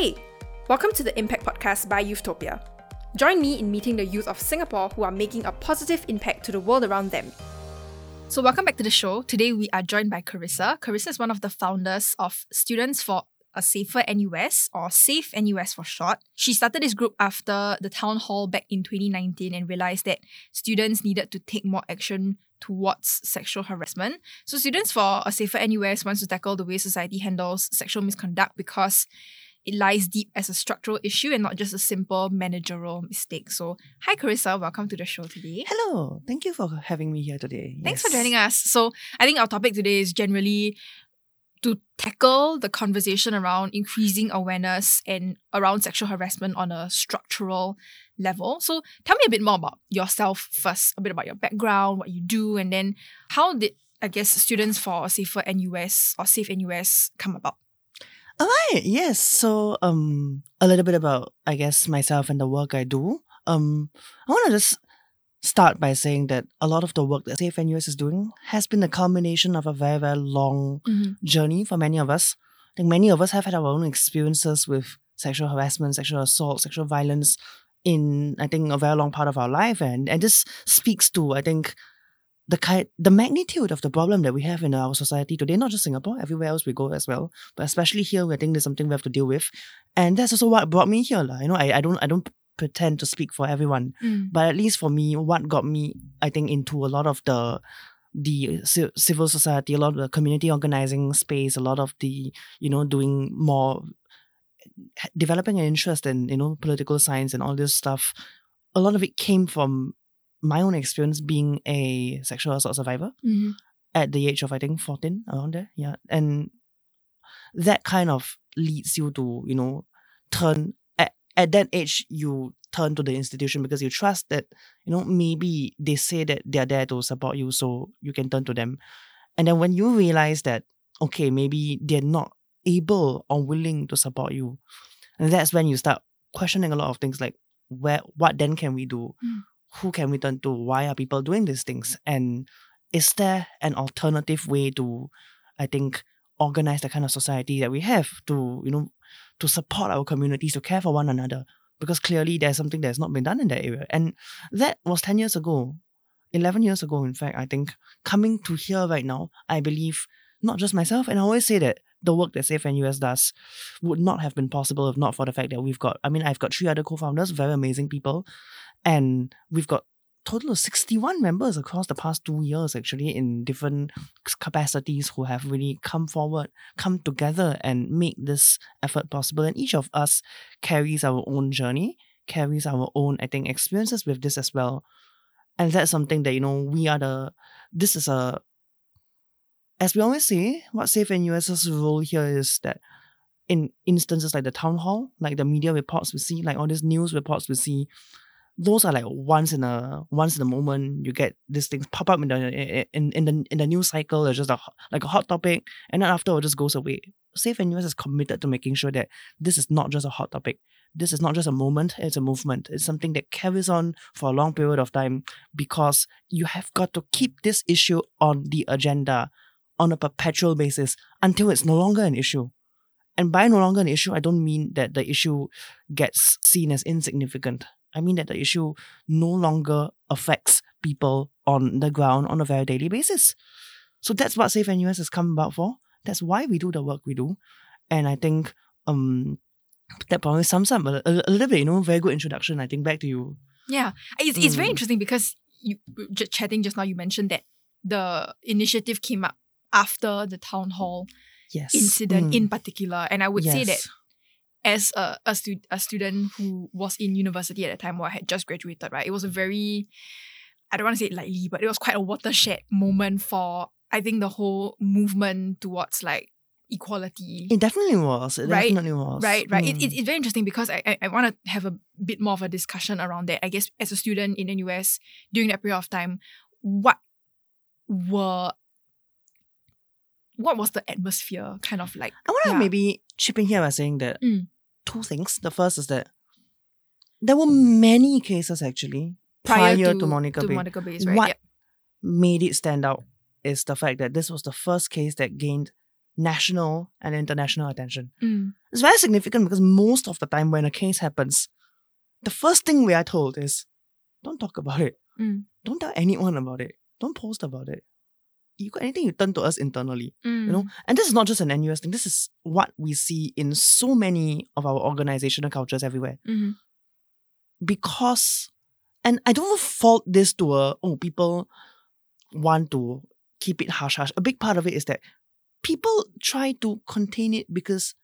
Hey, welcome to the Impact Podcast by Youthtopia. Join me in meeting the youth of Singapore who are making a positive impact to the world around them. So, welcome back to the show. Today, we are joined by Carissa. Carissa is one of the founders of Students for a Safer NUS, or SAFE NUS for short. She started this group after the town hall back in 2019 and realized that students needed to take more action towards sexual harassment. So, Students for a Safer NUS wants to tackle the way society handles sexual misconduct because it lies deep as a structural issue and not just a simple managerial mistake. So, hi Carissa, welcome to the show today. Hello, thank you for having me here today. Thanks for joining us. So, I think our topic today is generally to tackle the conversation around increasing awareness and around sexual harassment on a structural level. So, tell me a bit more about yourself first, a bit about your background, what you do, and then how did I guess students for a safer NUS or safe NUS come about? All right, yes. So, um, a little bit about I guess myself and the work I do. Um, I want to just start by saying that a lot of the work that Safe NUS is doing has been the culmination of a very very long journey for many of us. I think many of us have had our own experiences with sexual harassment, sexual assault, sexual violence in I think a very long part of our life, and and this speaks to I think the kind the magnitude of the problem that we have in our society today, not just Singapore, everywhere else we go as well, but especially here, I think there's something we have to deal with, and that's also what brought me here, lah. You know, I, I don't I don't pretend to speak for everyone, Mm. but at least for me, what got me, I think, into a lot of the the ci- civil society, a lot of the community organizing space, a lot of the you know doing more developing an interest in you know political science and all this stuff. A lot of it came from my own experience being a sexual assault survivor Mhm. at the age of I think fourteen around there, yeah, and that kind of leads you to you know turn at, at that age you turn to the institution because you trust that you know maybe they say that they're there to support you so you can turn to them and then when you realize that okay maybe they're not able or willing to support you and that's when you start questioning a lot of things like where what then can we do Mm. Who can we turn to? Why are people doing these things? And is there an alternative way to i think organize the kind of society that we have to you know to support our communities to care for one another? Because clearly there's something that's not been done in that area. And that was 10 years ago 11 years ago in fact i think coming to here right now i believe not just myself and i always say that the work that safe NUS does would not have been possible if not for the fact that we've got i mean i've got three other co-founders very amazing people and we've got total of 61 members across the past two years actually in different capacities who have really come forward come together and make this effort possible. And each of us carries our own journey carries our own i think experiences with this as well. And that's something that you know we are the this is a as we always say what safe NUS's role here is that in instances like the town hall like the media reports we see like all these news reports we see those are like once in a once in a moment you get these things pop up in the in, in the in the news cycle it's just a, like a hot topic and then after it just goes away. Safe NUS is committed to making sure that this is not just a hot topic. This is not just a moment it's a movement. It's something that carries on for a long period of time because you have got to keep this issue on the agenda on a perpetual basis until it's no longer an issue. And by no longer an issue i don't mean that the issue gets seen as insignificant I mean that the issue no longer affects people on the ground on a very daily basis. So that's what Safe NUS has come about for. That's why we do the work we do. And I think um that probably sums up a, a, a little bit, you know, very good introduction. I think back to you. Yeah, it's, it's very Mm. interesting because you j- chatting just now. You mentioned that the initiative came up after the town hall Yes. incident Mm. in particular, and I would say that Yes. As a a, stu- a student who was in university at the time, or I had just graduated, right, it was a very I don't want to say it lightly, but it was quite a watershed moment for I think the whole movement towards like equality. It definitely was. It Right, definitely was. Right, right. It, Mm. it, it's very interesting because I, I, I want to have a bit more of a discussion around that. I guess as a student in NUS during that period of time, what were what was the atmosphere kind of like? I want to Yeah. maybe chip in here by saying that Mm. two things. The first is that there were many cases actually prior, to, Monica to Baey. Monica Baey's, right? What Yep. made it stand out is the fact that this was the first case that gained national and international attention. Mm. It's very significant because most of the time when a case happens, the first thing we are told is don't talk about it. Mm. Don't tell anyone about it. Don't post about it. You got anything you turn to us internally. Mm. You know, and this is not just an NUS thing. This is what we see in so many of our organizational cultures everywhere. Mhm. Because, and I don't fault this to a oh people want to keep it hush hush. A big part of it is that people try to contain it because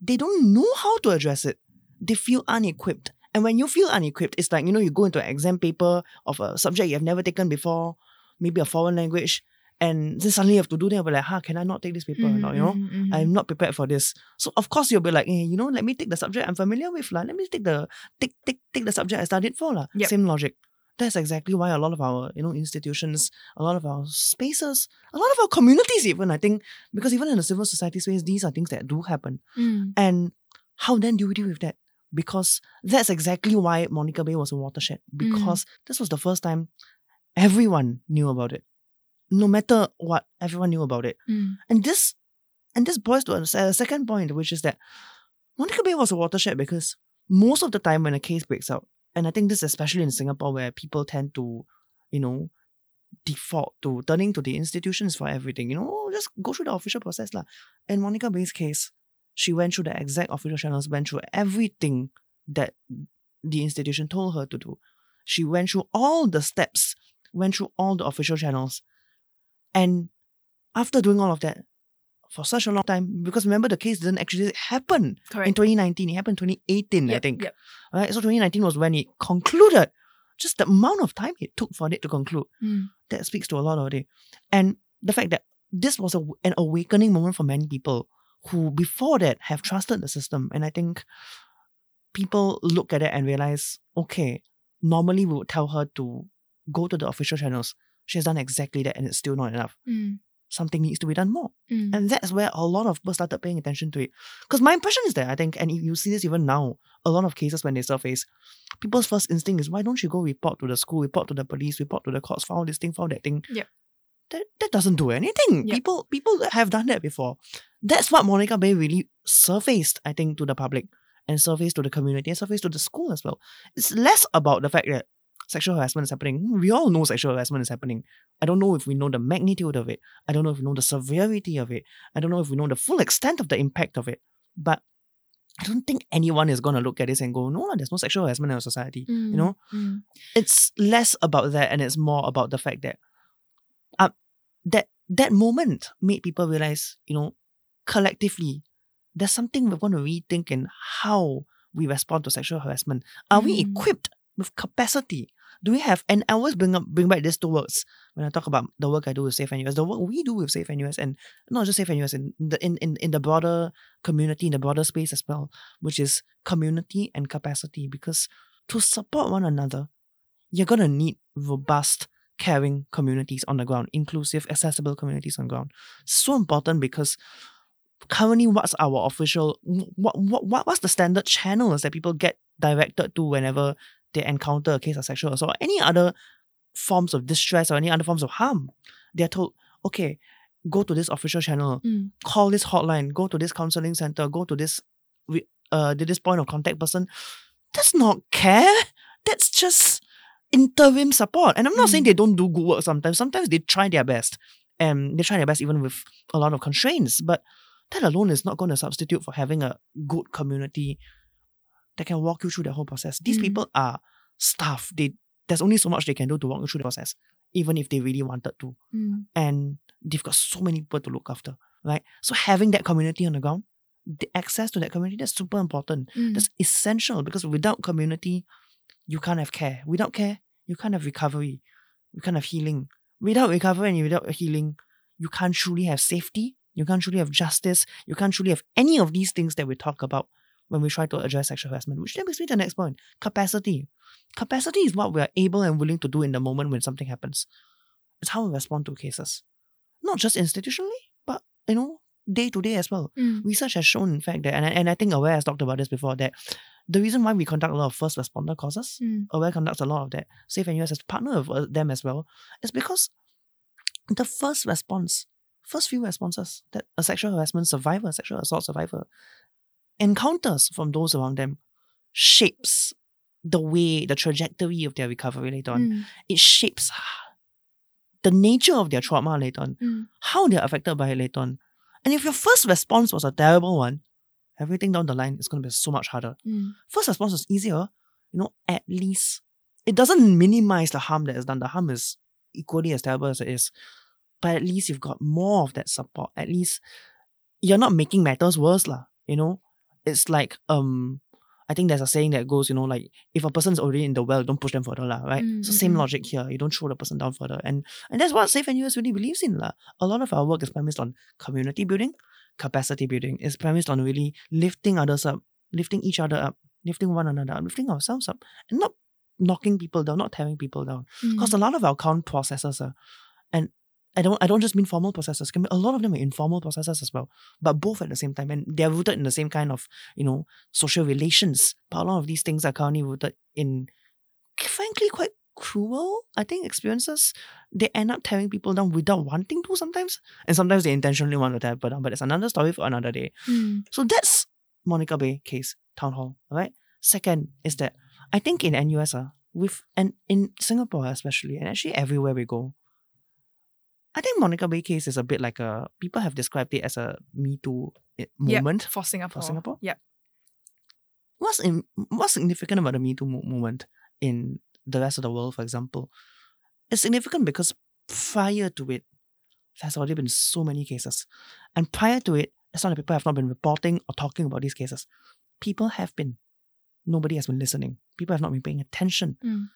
they don't know how to address it. They feel unequipped. And when you feel unequipped, it's like, you know, you go into an exam paper of a subject you have never taken before, maybe a foreign language, and then suddenly you have to do that. But like, huh, can I not take this paper or not? You know? Mhm. I'm not prepared for this. So of course you'll be like, hey, you know, let me take the subject I'm familiar with. La. Let me take the take take take the subject I studied for. La. Yep. Same logic. That's exactly why a lot of our, you know, institutions, a lot of our spaces, a lot of our communities even, I think, because even in the civil society space, these are things that do happen. Mm. And how then do we deal with that? Because that's exactly why Monica Baey was a watershed. Because this was the first time everyone knew about it. No matter what, everyone knew about it. Mm. And this and this boils to a a second point, which is that Monica Baey was a watershed because most of the time when a case breaks out, and I think this is especially in Singapore where people tend to, you know, default to turning to the institutions for everything. You know, just go through the official process. lah. In Monica Baey's case, she went through the exact official channels, went through everything that the institution told her to do. She went through all the steps, went through all the official channels. And after doing all of that, for such a long time, because remember the case didn't actually happen Correct. in 2019, it happened in 2018, I think. Yep. Right? So 2019 was when it concluded. Just the amount of time it took for it to conclude Mm. that speaks to a lot of it. And the fact that this was a, an awakening moment for many people who before that have trusted the system. And I think people look at it and realize, okay, normally we would tell her to go to the official channels. She has done exactly that and it's still not enough. Mm. Something needs to be done more. Mm. And that's where a lot of people started paying attention to it. Because my impression is that I think, and you see this even now, a lot of cases when they surface, people's first instinct is, why don't you go report to the school, report to the police, report to the courts, file this thing, file that thing. Yep. That, that doesn't do anything. Yep. People people have done that before. That's what Monica Baey really surfaced, I think, to the public and surfaced to the community and surfaced to the school as well. It's less about the fact that sexual harassment is happening. We all know sexual harassment is happening. I don't know if we know the magnitude of it. I don't know if we know the severity of it. I don't know if we know the full extent of the impact of it. But I don't think anyone is going to look at this and go, no, there's no sexual harassment in our society. Mm. You know, Mm. it's less about that and it's more about the fact that uh, that that moment made people realize, you know, collectively, there's something we're going to rethink in how we respond to sexual harassment. Are we Mm. equipped with capacity? Do we have? And I always bring up bring back these two words when I talk about the work I do with Safe NUS, the work we do with Safe NUS, and not just Safe NUS in the in, in, in the broader community, in the broader space as well, which is community and capacity. Because to support one another, you're gonna need robust, caring communities on the ground, inclusive, accessible communities on the ground. So important because currently what's our official what, what what what's the standard channels that people get directed to whenever they encounter a case of sexual assault or any other forms of distress or any other forms of harm. They're told, okay, go to this official channel, Mm. call this hotline, go to this counseling center, go to this uh to this point of contact person. That's not care. That's just interim support. And I'm not saying Mm. they don't do good work sometimes. Sometimes they try their best. And they try their best even with a lot of constraints. But that alone is not going to substitute for having a good community that can walk you through the whole process. These Mm. people are staff. They there's only so much they can do to walk you through the process, even if they really wanted to. Mm. And they've got so many people to look after, right? So having that community on the ground, the access to that community, that's super important. Mm. That's essential because without community, you can't have care. Without care, you can't have recovery. You can't have healing. Without recovery and without healing, you can't truly have safety. You can't truly have justice. You can't truly have any of these things that we talk about when we try to address sexual harassment, which then brings me to the next point capacity. Capacity is what we are able and willing to do in the moment when something happens. It's how we respond to cases. Not just institutionally, but, you know, day to day as well Mm. research has shown, in fact, that, and, I- and I think Aware has talked about this before, that the reason why we conduct a lot of first responder courses, Mm. Aware conducts a lot of that, Safe NUS has partnered with uh, them as well, is because the first response first few responses that a sexual harassment survivor, sexual assault survivor encounters from those around them shapes the way, the trajectory of their recovery later on. Mm. It shapes the nature of their trauma later on, Mm. how they're affected by it later on. And if your first response was a terrible one, everything down the line is going to be so much harder. Mm. First response is easier, you know, at least it doesn't minimize the harm that is done. The harm is equally as terrible as it is. But at least you've got more of that support. At least you're not making matters worse, lah. You know? It's like um I think there's a saying that goes, you know, like if a person's already in the well, don't push them further, lah, right? Mm, so mm, same mm. logic here. You don't throw the person down further. And and that's what Safe NUS really believes in, lah. A lot of our work is premised on community building, capacity building. It's premised on really lifting others up, lifting each other up, lifting one another up, lifting ourselves up, and not knocking people down, not tearing people down. Because Mm. a lot of our count processes are, and I don't I don't just mean formal processes. Can be, a lot of them are informal processes as well, but both at the same time, and they're rooted in the same kind of you know social relations. But a lot of these things are currently rooted in, frankly, quite cruel. I think experiences. They end up tearing people down without wanting to sometimes, and sometimes they intentionally want to tear people down. But it's another story for another day. Mm. So that's Monica Baey case, town hall, right? Second is that I think in NUS, uh, with and in Singapore especially, and actually everywhere we go, I think Monica Baey case is a bit like a people have described it as a Me Too i- Yep, moment. for Singapore. For Singapore? Yep. What's in what's significant about the Me Too mo- movement in the rest of the world, for example? It's significant because prior to it, there's already been so many cases. And prior to it, it's not that people have not been reporting or talking about these cases. People have been. Nobody has been listening. People have not been paying attention. Mm.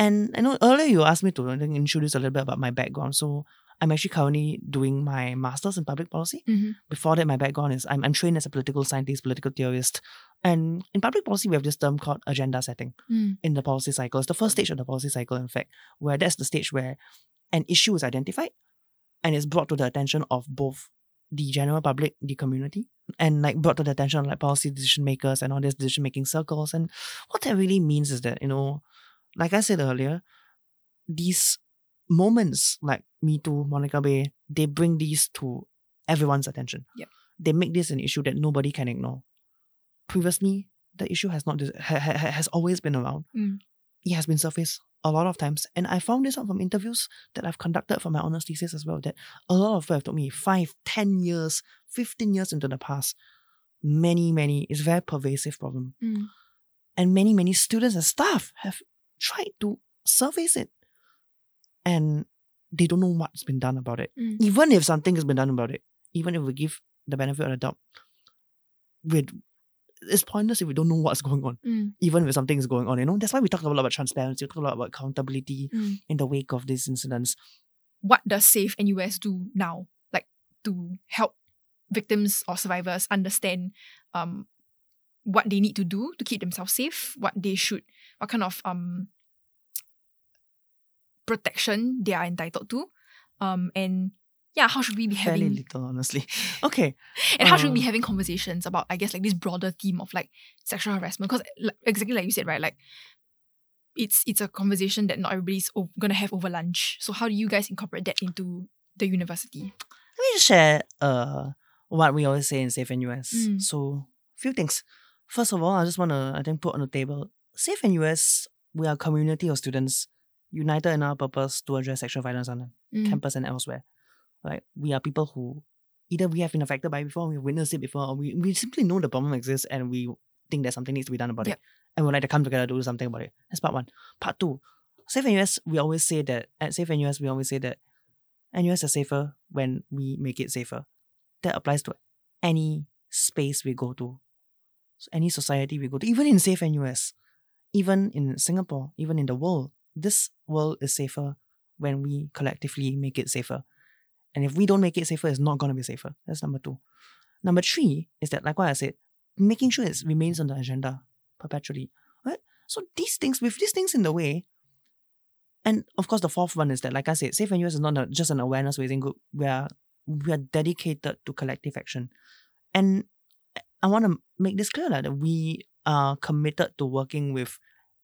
And I know earlier you asked me to introduce a little bit about my background. So I'm actually currently doing my master's in public policy. Mhm. Before that, my background is I'm, I'm trained as a political scientist, political theorist. And in public policy, we have this term called agenda setting Mm. in the policy cycle. It's the first stage of the policy cycle, in fact, where that's the stage where an issue is identified and is brought to the attention of both the general public, the community, and like brought to the attention of like policy decision makers and all these decision making circles. And what that really means is that, you know, like I said earlier, these moments like Me Too, Monica Baey, they bring these to everyone's attention. Yep. They make this an issue that nobody can ignore. Previously, the issue has not ha- ha- ha- has always been around. Mm. It has been surfaced a lot of times, and I found this out from interviews that I've conducted for my honors thesis as well. That a lot of people have told me five, ten years, fifteen years into the past, many, many, it's a very pervasive problem, Mm. and many, many students and staff have tried to surface it, and they don't know what's been done about it. Mm. Even if something has been done about it, even if we give the benefit of the doubt, we it's pointless if we don't know what's going on Mm. even if something is going on. You know, that's why we talk a lot about transparency, we talk a lot about accountability Mm. in the wake of these incidents. What does Safe NUS do now? Like to help victims or survivors understand um what they need to do to keep themselves safe, what they should, what kind of um protection they are entitled to. Um and yeah, how should we be Fairly having little, honestly. Okay. and how should we be uh, having conversations about I guess like this broader theme of like sexual harassment? Because exactly like you said, right? Like it's it's a conversation that not everybody's o- gonna have over lunch. So how do you guys incorporate that into the university? Let me just share uh what we always say in Safe NUS. Mm. So few things. First of all, I just wanna I think put on the table Safe NUS, we are a community of students united in our purpose to address sexual violence on Mm. campus and elsewhere. Right? We are people who either we have been affected by it before, we have witnessed it before, or we, we simply know the problem exists and we think that something needs to be done about Yep. it. And we'd like to come together to do something about it. That's part one. Part two, Safe NUS, we always say that at Safe NUS, we always say that NUS is safer when we make it safer. That applies to any space we go to, any society we go to, even in Safe NUS, even in Singapore, even in the world. This world is safer when we collectively make it safer. And if we don't make it safer, it's not going to be safer. That's number two. Number three is that, like what I said, making sure it remains on the agenda perpetually. Right? So these things, with these things in the way, and of course, the fourth one is that, like I said, Safe NUS is not a, just an awareness raising group. We are we are dedicated to collective action, and I want to make this clear that we are committed to working with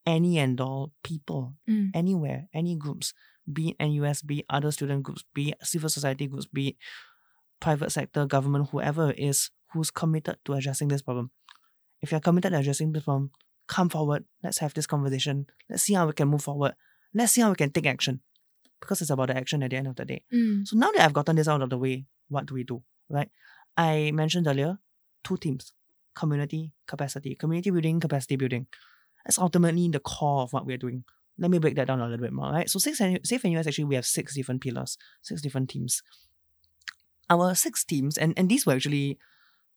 any and all people Mm. anywhere, any groups, be it NUS, be it other student groups, be it civil society groups, be it private sector, government, whoever it is who's committed to addressing this problem. If you're committed to addressing this problem, come forward. Let's have this conversation. Let's see how we can move forward. Let's see how we can take action. Because it's about the action at the end of the day. Mm. So now that I've gotten this out of the way, what do we do? Right? I mentioned earlier two teams community capacity, community building, capacity building. That's ultimately the core of what we're doing. Let me break that down a little bit more, right? So six Safe NUS, actually we have six different pillars, six different teams. Our six teams, and, and these were actually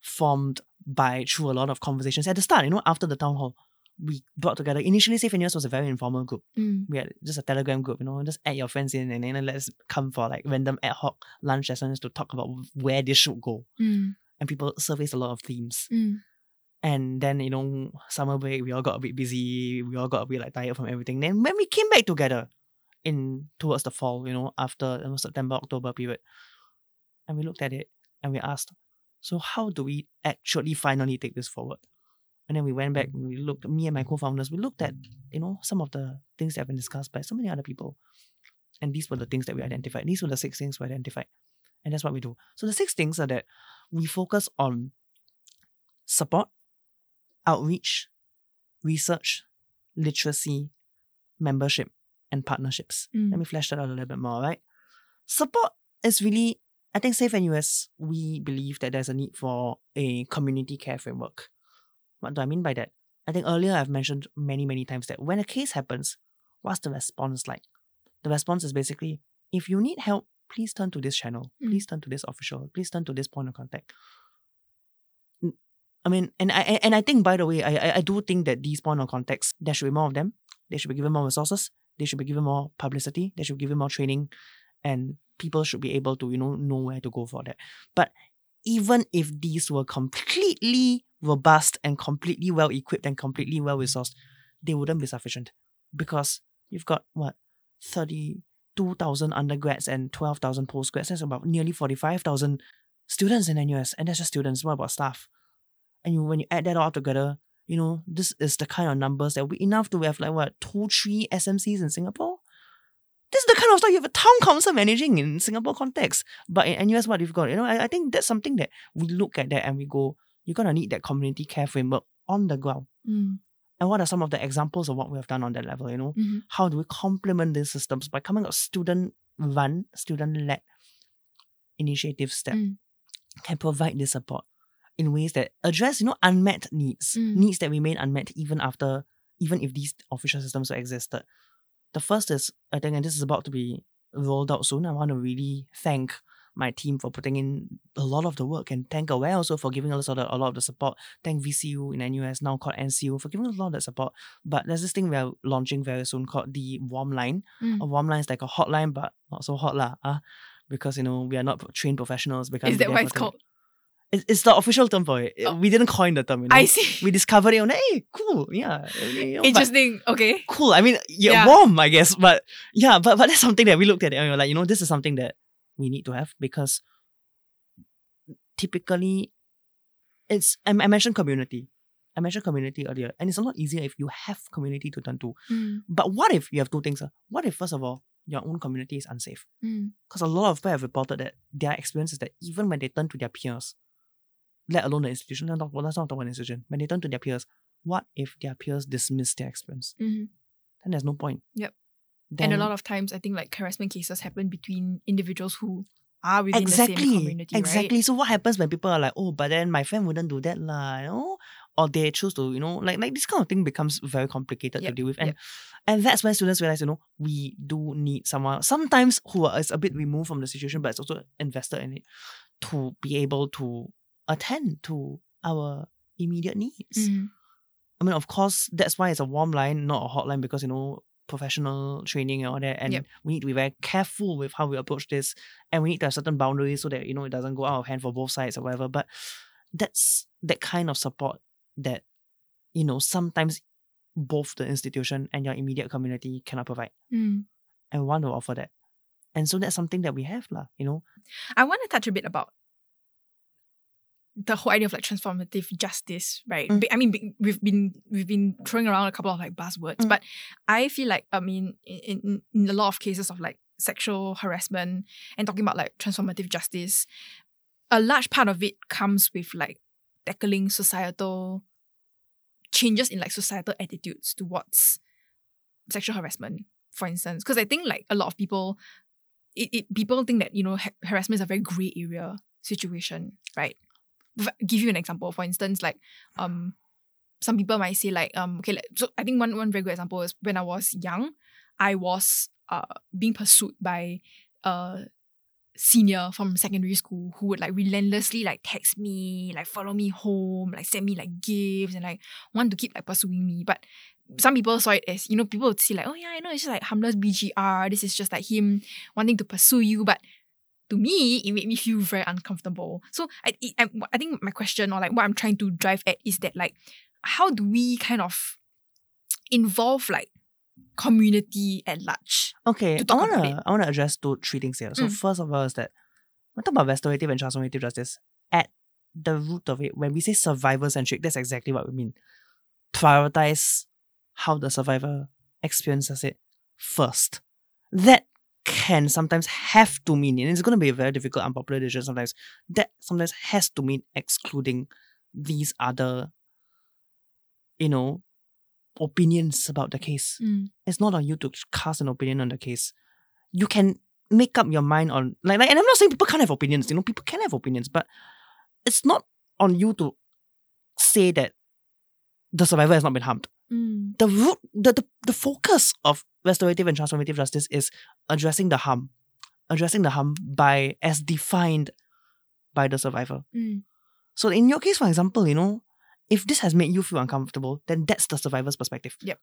formed by through a lot of conversations at the start, you know, after the town hall. We brought together initially Safe NUS was a very informal group. Mm. We had just a telegram group, you know, just add your friends in and then let's come for like random ad hoc lunch sessions to talk about where this should go. Mm. And people surfaced a lot of themes. Mm. And then, you know, summer break, we all got a bit busy. We all got a bit like tired from everything. Then when we came back together in towards the fall, you know, after you know, September, October period, and we looked at it and we asked, so how do we actually finally take this forward? And then we went back and we looked, me and my co-founders, we looked at, you know, some of the things that have been discussed by so many other people. And these were the things that we identified. These were the six things we identified. And that's what we do. So the six things are that we focus on support, outreach, research, literacy, membership, and partnerships. Mm. Let me flesh that out a little bit more, right? Support is really, I think Safe NUS, we believe that there's a need for a community care framework. What do I mean by that? I think earlier I've mentioned many, many times that when a case happens, what's the response like? The response is basically, if you need help, please turn to this channel. Mm. Please turn to this official. Please turn to this point of contact. I mean, and I and I think by the way, I I, do think that these point of contacts, there should be more of them. They should be given more resources. They should be given more publicity. They should be given more training, and people should be able to you know know where to go for that. But even if these were completely robust and completely well equipped and completely well resourced, they wouldn't be sufficient because you've got what thirty two thousand undergrads and twelve thousand postgrads. That's about nearly forty five thousand students in NUS, and that's just students. What about staff? And you, when you add that all together, you know this is the kind of numbers that we enough to have like what two, three SMCs in Singapore. This is the kind of stuff you have a town council managing in Singapore context. But in NUS, what you've got, you know, I, I think that's something that we look at that and we go, you're gonna need that community care framework on the ground. Mm. And what are some of the examples of what we have done on that level? You know, Mhm. how do we complement these systems by coming up student run, student led initiatives that Mm. can provide this support in ways that address, you know, unmet needs, Mm. needs that remain unmet even after, even if these official systems existed. The first is, I think, and this is about to be rolled out soon. I want to really thank my team for putting in a lot of the work and thank Aware also for giving us a lot, a lot of the support. Thank VCU in NUS, now called NCU, for giving us a lot of that support. But there's this thing we're launching very soon called the Warm Line. Mm. A warm line is like a hotline, but not so hot lah. Uh, because you know we are not trained professionals. Can't Is that for it's called? It's, the official term for it. Oh. We didn't coin the term. You know? I see. We discovered it on hey, cool, yeah, you know, Interesting. Okay. cool. I mean, you're Yeah. warm, I guess, but yeah, but but that's something that we looked at and we were like, you know, this is something that we need to have because typically, it's I, I mentioned community. I mentioned community earlier, and it's a lot easier if you have community to turn to. Mm. But what if you have two things? ah? What if first of all your own community is unsafe? Mm. Because a lot of people have reported that their experience is that even when they turn to their peers, let alone the institution, let's not, let's not talk about the institution, when they turn to their peers, what if their peers dismiss their experience? Mhm. Then there's no point. Yep. Then, and a lot of times, I think like harassment cases happen between individuals who are within exactly, the same community, exactly. right? So what happens when people are like, oh, but then my friend wouldn't do that lah, you know? Or they choose to, you know, like like this kind of thing becomes very complicated to deal with. And yep. and that's when students realize, you know, we do need someone sometimes who is a bit removed from the situation, but is also invested in it to be able to attend to our immediate needs. Mm. I mean, of course, that's why it's a warm line, not a hotline, because you know professional training and all that, and Yep. we need to be very careful with how we approach this, and we need to have certain boundaries so that you know it doesn't go out of hand for both sides or whatever. But that's that kind of support that you know sometimes both the institution and your immediate community cannot provide, Mm. and we want to offer that. And so that's something that we have, lah. You know, I want to touch a bit about the whole idea of like transformative justice, right? Mm. I mean, we've been we've been throwing around a couple of like buzzwords, Mm. but I feel like I mean, in, in a lot of cases of like sexual harassment and talking about like transformative justice, a large part of it comes with like tackling societal changes in like societal attitudes towards sexual harassment, for instance. Because I think like a lot of people, it, it people think that you know ha- harassment is a very gray area situation, right? Give you an example, for instance, like um, some people might say like um, okay, like, so I think one one very good example is when I was young, I was uh being pursued by uh senior from secondary school who would like relentlessly like text me, like follow me home, like send me like gifts and like want to keep like pursuing me. But some people saw it as, you know, people would see like, oh yeah, I know it's just like harmless BGR. This is just like him wanting to pursue you. But to me, it made me feel very uncomfortable. So I, it, I, I think my question or like what I'm trying to drive at is that like, how do we kind of involve like community at large? Okay, I wanna. I wanna address two three things here. So Mm. first of all is that when we talk about restorative and transformative justice, at the root of it, when we say survivor centric, that's exactly what we mean. Prioritize how the survivor experiences it first. That can sometimes have to mean, and it's going to be a very difficult, unpopular decision sometimes. That sometimes has to mean excluding these other, you know, opinions about the case Mm. it's not on you to cast an opinion on the case. You can make up your mind on like, like and I'm not saying people can't have opinions, you know, people can have opinions, but it's not on you to say that the survivor has not been harmed. Mm. The root the, the, the focus of restorative and transformative justice is addressing the harm. Addressing the harm by as defined by the survivor. Mm. So in your case, for example, you know, if this has made you feel uncomfortable, then that's the survivor's perspective. Yep.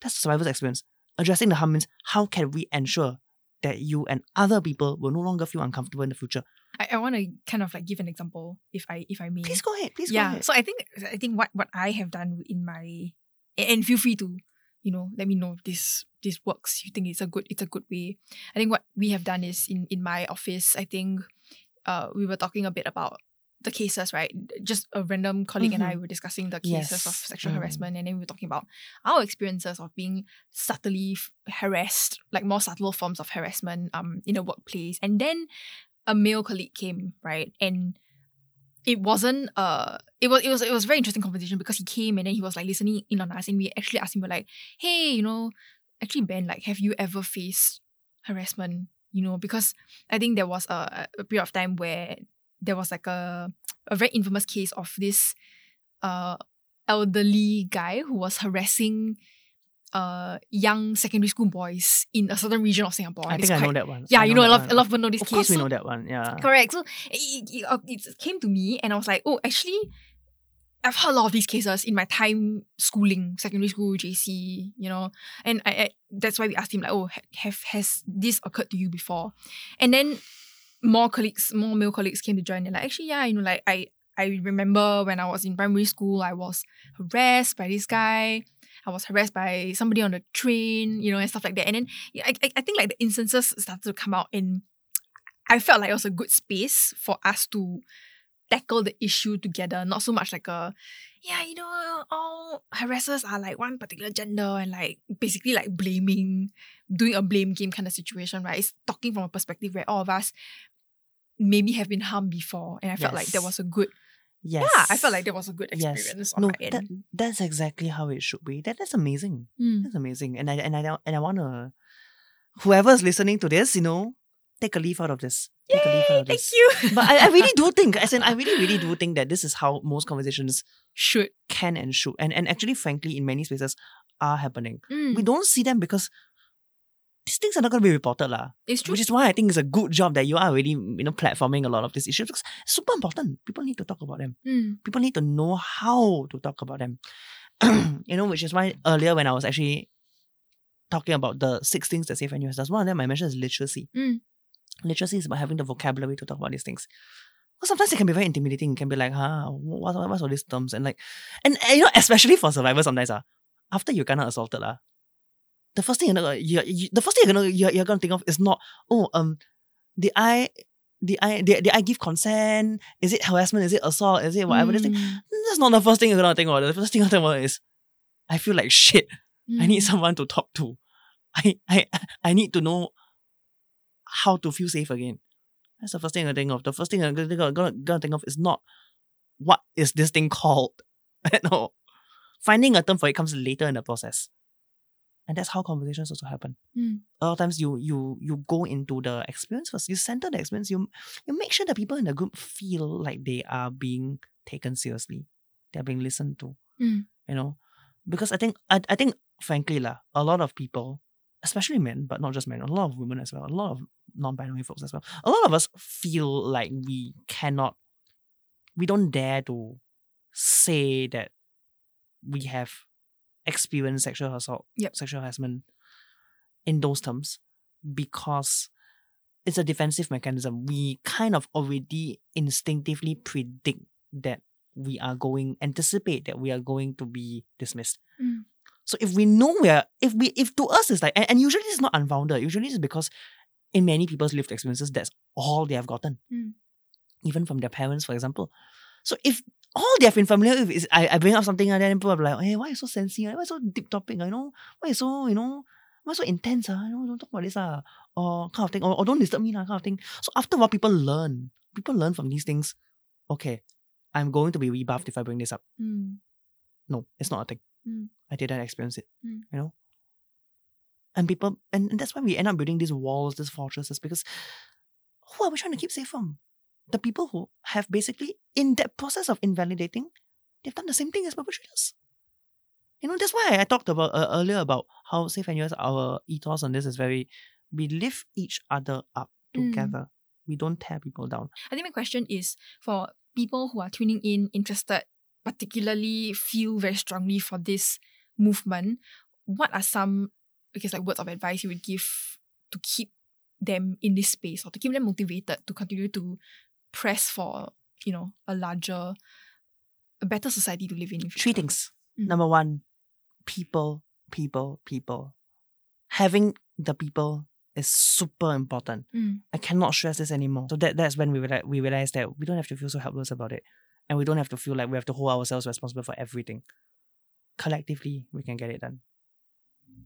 That's the survivor's experience. Addressing the harm means how can we ensure that you and other people will no longer feel uncomfortable in the future? I, I want to kind of like give an example if I if I may. Please go ahead. Please go yeah. ahead. So I think I think what what I have done in my and- feel free to you know let me know if this this works. You think it's a good it's a good way. I think what we have done is in in my office. I think uh we were talking a bit about the cases, right? Just a random colleague and I were discussing the cases of sexual Mm. harassment, and then we were talking about our experiences of being subtly harassed, like more subtle forms of harassment, um, in a workplace. And then a male colleague came, right, and it wasn't uh it was it was it was very interesting conversation because he came and then he was like listening in on us and we actually asked him we're like hey you know actually Ben like have you ever faced harassment you know? Because I think there was a, a period of time where there was like a a very infamous case of this uh elderly guy who was harassing uh young secondary school boys in a certain region of Singapore I think I know that one. yeah I you know a lot, a lot of people know this Of case course we So- know that one. Yeah. Correct. So it, it, uh, it came to me, and I was like, oh, actually, I've heard a lot of these cases in my time schooling, secondary school, JC, you know, and I, I that's why we asked him like, oh, have has this occurred to you before? And then more colleagues, more male colleagues came to join. And like, actually, yeah, you know, like I I remember when I was in primary school, I was harassed by this guy. I was harassed by somebody on the train, you know, and stuff like that. And then yeah, I, I, I think like the instances started to come out and I felt like it was a good space for us to tackle the issue together, not so much like a yeah, you know, all harassers are like one particular gender and like basically like blaming, doing a blame game kind of situation, right? It's talking from a perspective where all of us maybe have been harmed before. And I felt like there Yes. was a good Yes. yeah, I felt like that was a good Yes. experience on No, that, that's exactly how it should be. That that's amazing. Mm. That's amazing. And I and I and I wanna whoever's listening to this, you know, take a leaf out of this. Take a leaf out Yay, of thank this. you. But I, I really do think, as in I really, really do think that this is how most conversations Should. can and should. And and actually, frankly, in many spaces are happening. Mm. We don't see them because these things are not gonna be reported, lah. It's true. Which is why I think it's a good job that you are already, you know, platforming a lot of these issues because it's super important. People need to talk about them. Mm. People need to know how to talk about them. you know, which is why earlier when I was actually talking about the six things that Safe NUS does, one of them I mentioned is literacy. Mm. Literacy is about having the vocabulary to talk about these things. Because sometimes it can be very intimidating. It can be like, huh, what, what, what's all these terms? And like, and, and, you know, especially for survivors sometimes, uh, after you're kind of assaulted, uh, the first thing you're gonna, you, you, the first thing you're gonna, you're, you're gonna think of is not, oh, um, did I, did I, did, did I give consent? Is it harassment? Is it assault? Is it whatever? This thing? Mm. That's not the first thing you're gonna think about. The first thing you're gonna think about is, I feel like shit. I need Mm. someone to talk to. I, I, I need to know how to feel safe again. That's the first thing I think of. The first thing I'm gonna, gonna, gonna think of is not what is this thing called. no. Finding a term for it comes later in the process. And that's how conversations also happen. Mm. A lot of times you you you go into the experience first. You center the experience. You you make sure the people in the group feel like they are being taken seriously. They're being listened to. Mm. You know? Because I think I, I think frankly lah, a lot of people, especially men, but not just men, a lot of women as well, a lot of non-binary folks as well. A lot of us feel like we cannot we don't dare to say that we have experienced sexual assault, Yep. sexual harassment in those terms because it's a defensive mechanism. We kind of already instinctively predict that we are going, anticipate that we are going to be dismissed. Mm. So if we know we are, if we, if to us it's like, and, and usually it's not unfounded, usually it's because in many people's lived experiences, that's all they have gotten. Mm. Even from their parents, for example. So if all they have been familiar with is I, I bring up something and then people are like, hey, why is so sensitive? Why is so deep topic? You know, why is so, you know, why so intense? Uh? You know, don't talk about this, uh, or kind of thing, or, or don't disturb me, uh, kind of thing. So after a while, people learn. People learn from these things. Okay, I'm going to be rebuffed if I bring this up. Mm. No, it's not a thing. Mm. I didn't experience it. Mm. You know? And people and, and that's why we end up building these walls, these fortresses, because who are we trying to keep safe from? The people who have basically, in that process of invalidating, they've done the same thing as perpetrators. You know, that's why I talked about uh, earlier about how Safe NUS, our ethos on this is very, we lift each other up Mm. together. We don't tear people down. I think my question is for people who are tuning in, interested, particularly feel very strongly for this movement, what are some, I guess, like words of advice you would give to keep them in this space or to keep them motivated to continue to press for, you know, a larger, a better society to live in? Three things. Mm. Number one, people, people, people. Having the people is super important. Mm. I cannot stress this anymore. So that that's when we realize, we realize that we don't have to feel so helpless about it, and we don't have to feel like we have to hold ourselves responsible for everything. Collectively, we can get it done.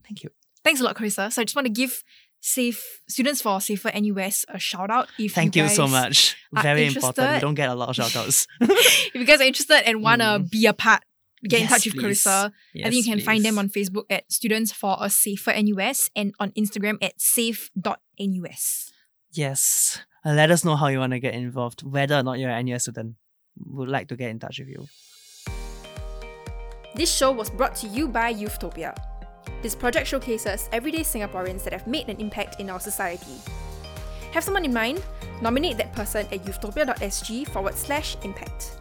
Thank you. Thanks a lot, Carissa. So I just want to give safe students for Safer NUS a shout out. If Thank you, so much. Very important. We don't get a lot of shout outs. if you guys are interested and want to Mm. be a part, get in touch with please. Carissa. I think you can find them on Facebook at Students for a Safer NUS and on Instagram at safe.nus. Yes. Uh, Let us know how you want to get involved, whether or not you're an NUS student. Would like to get in touch with you. This show was brought to you by Youthtopia. This project showcases everyday Singaporeans that have made an impact in our society. Have someone in mind? Nominate that person at youthtopia.sg forward slash impact.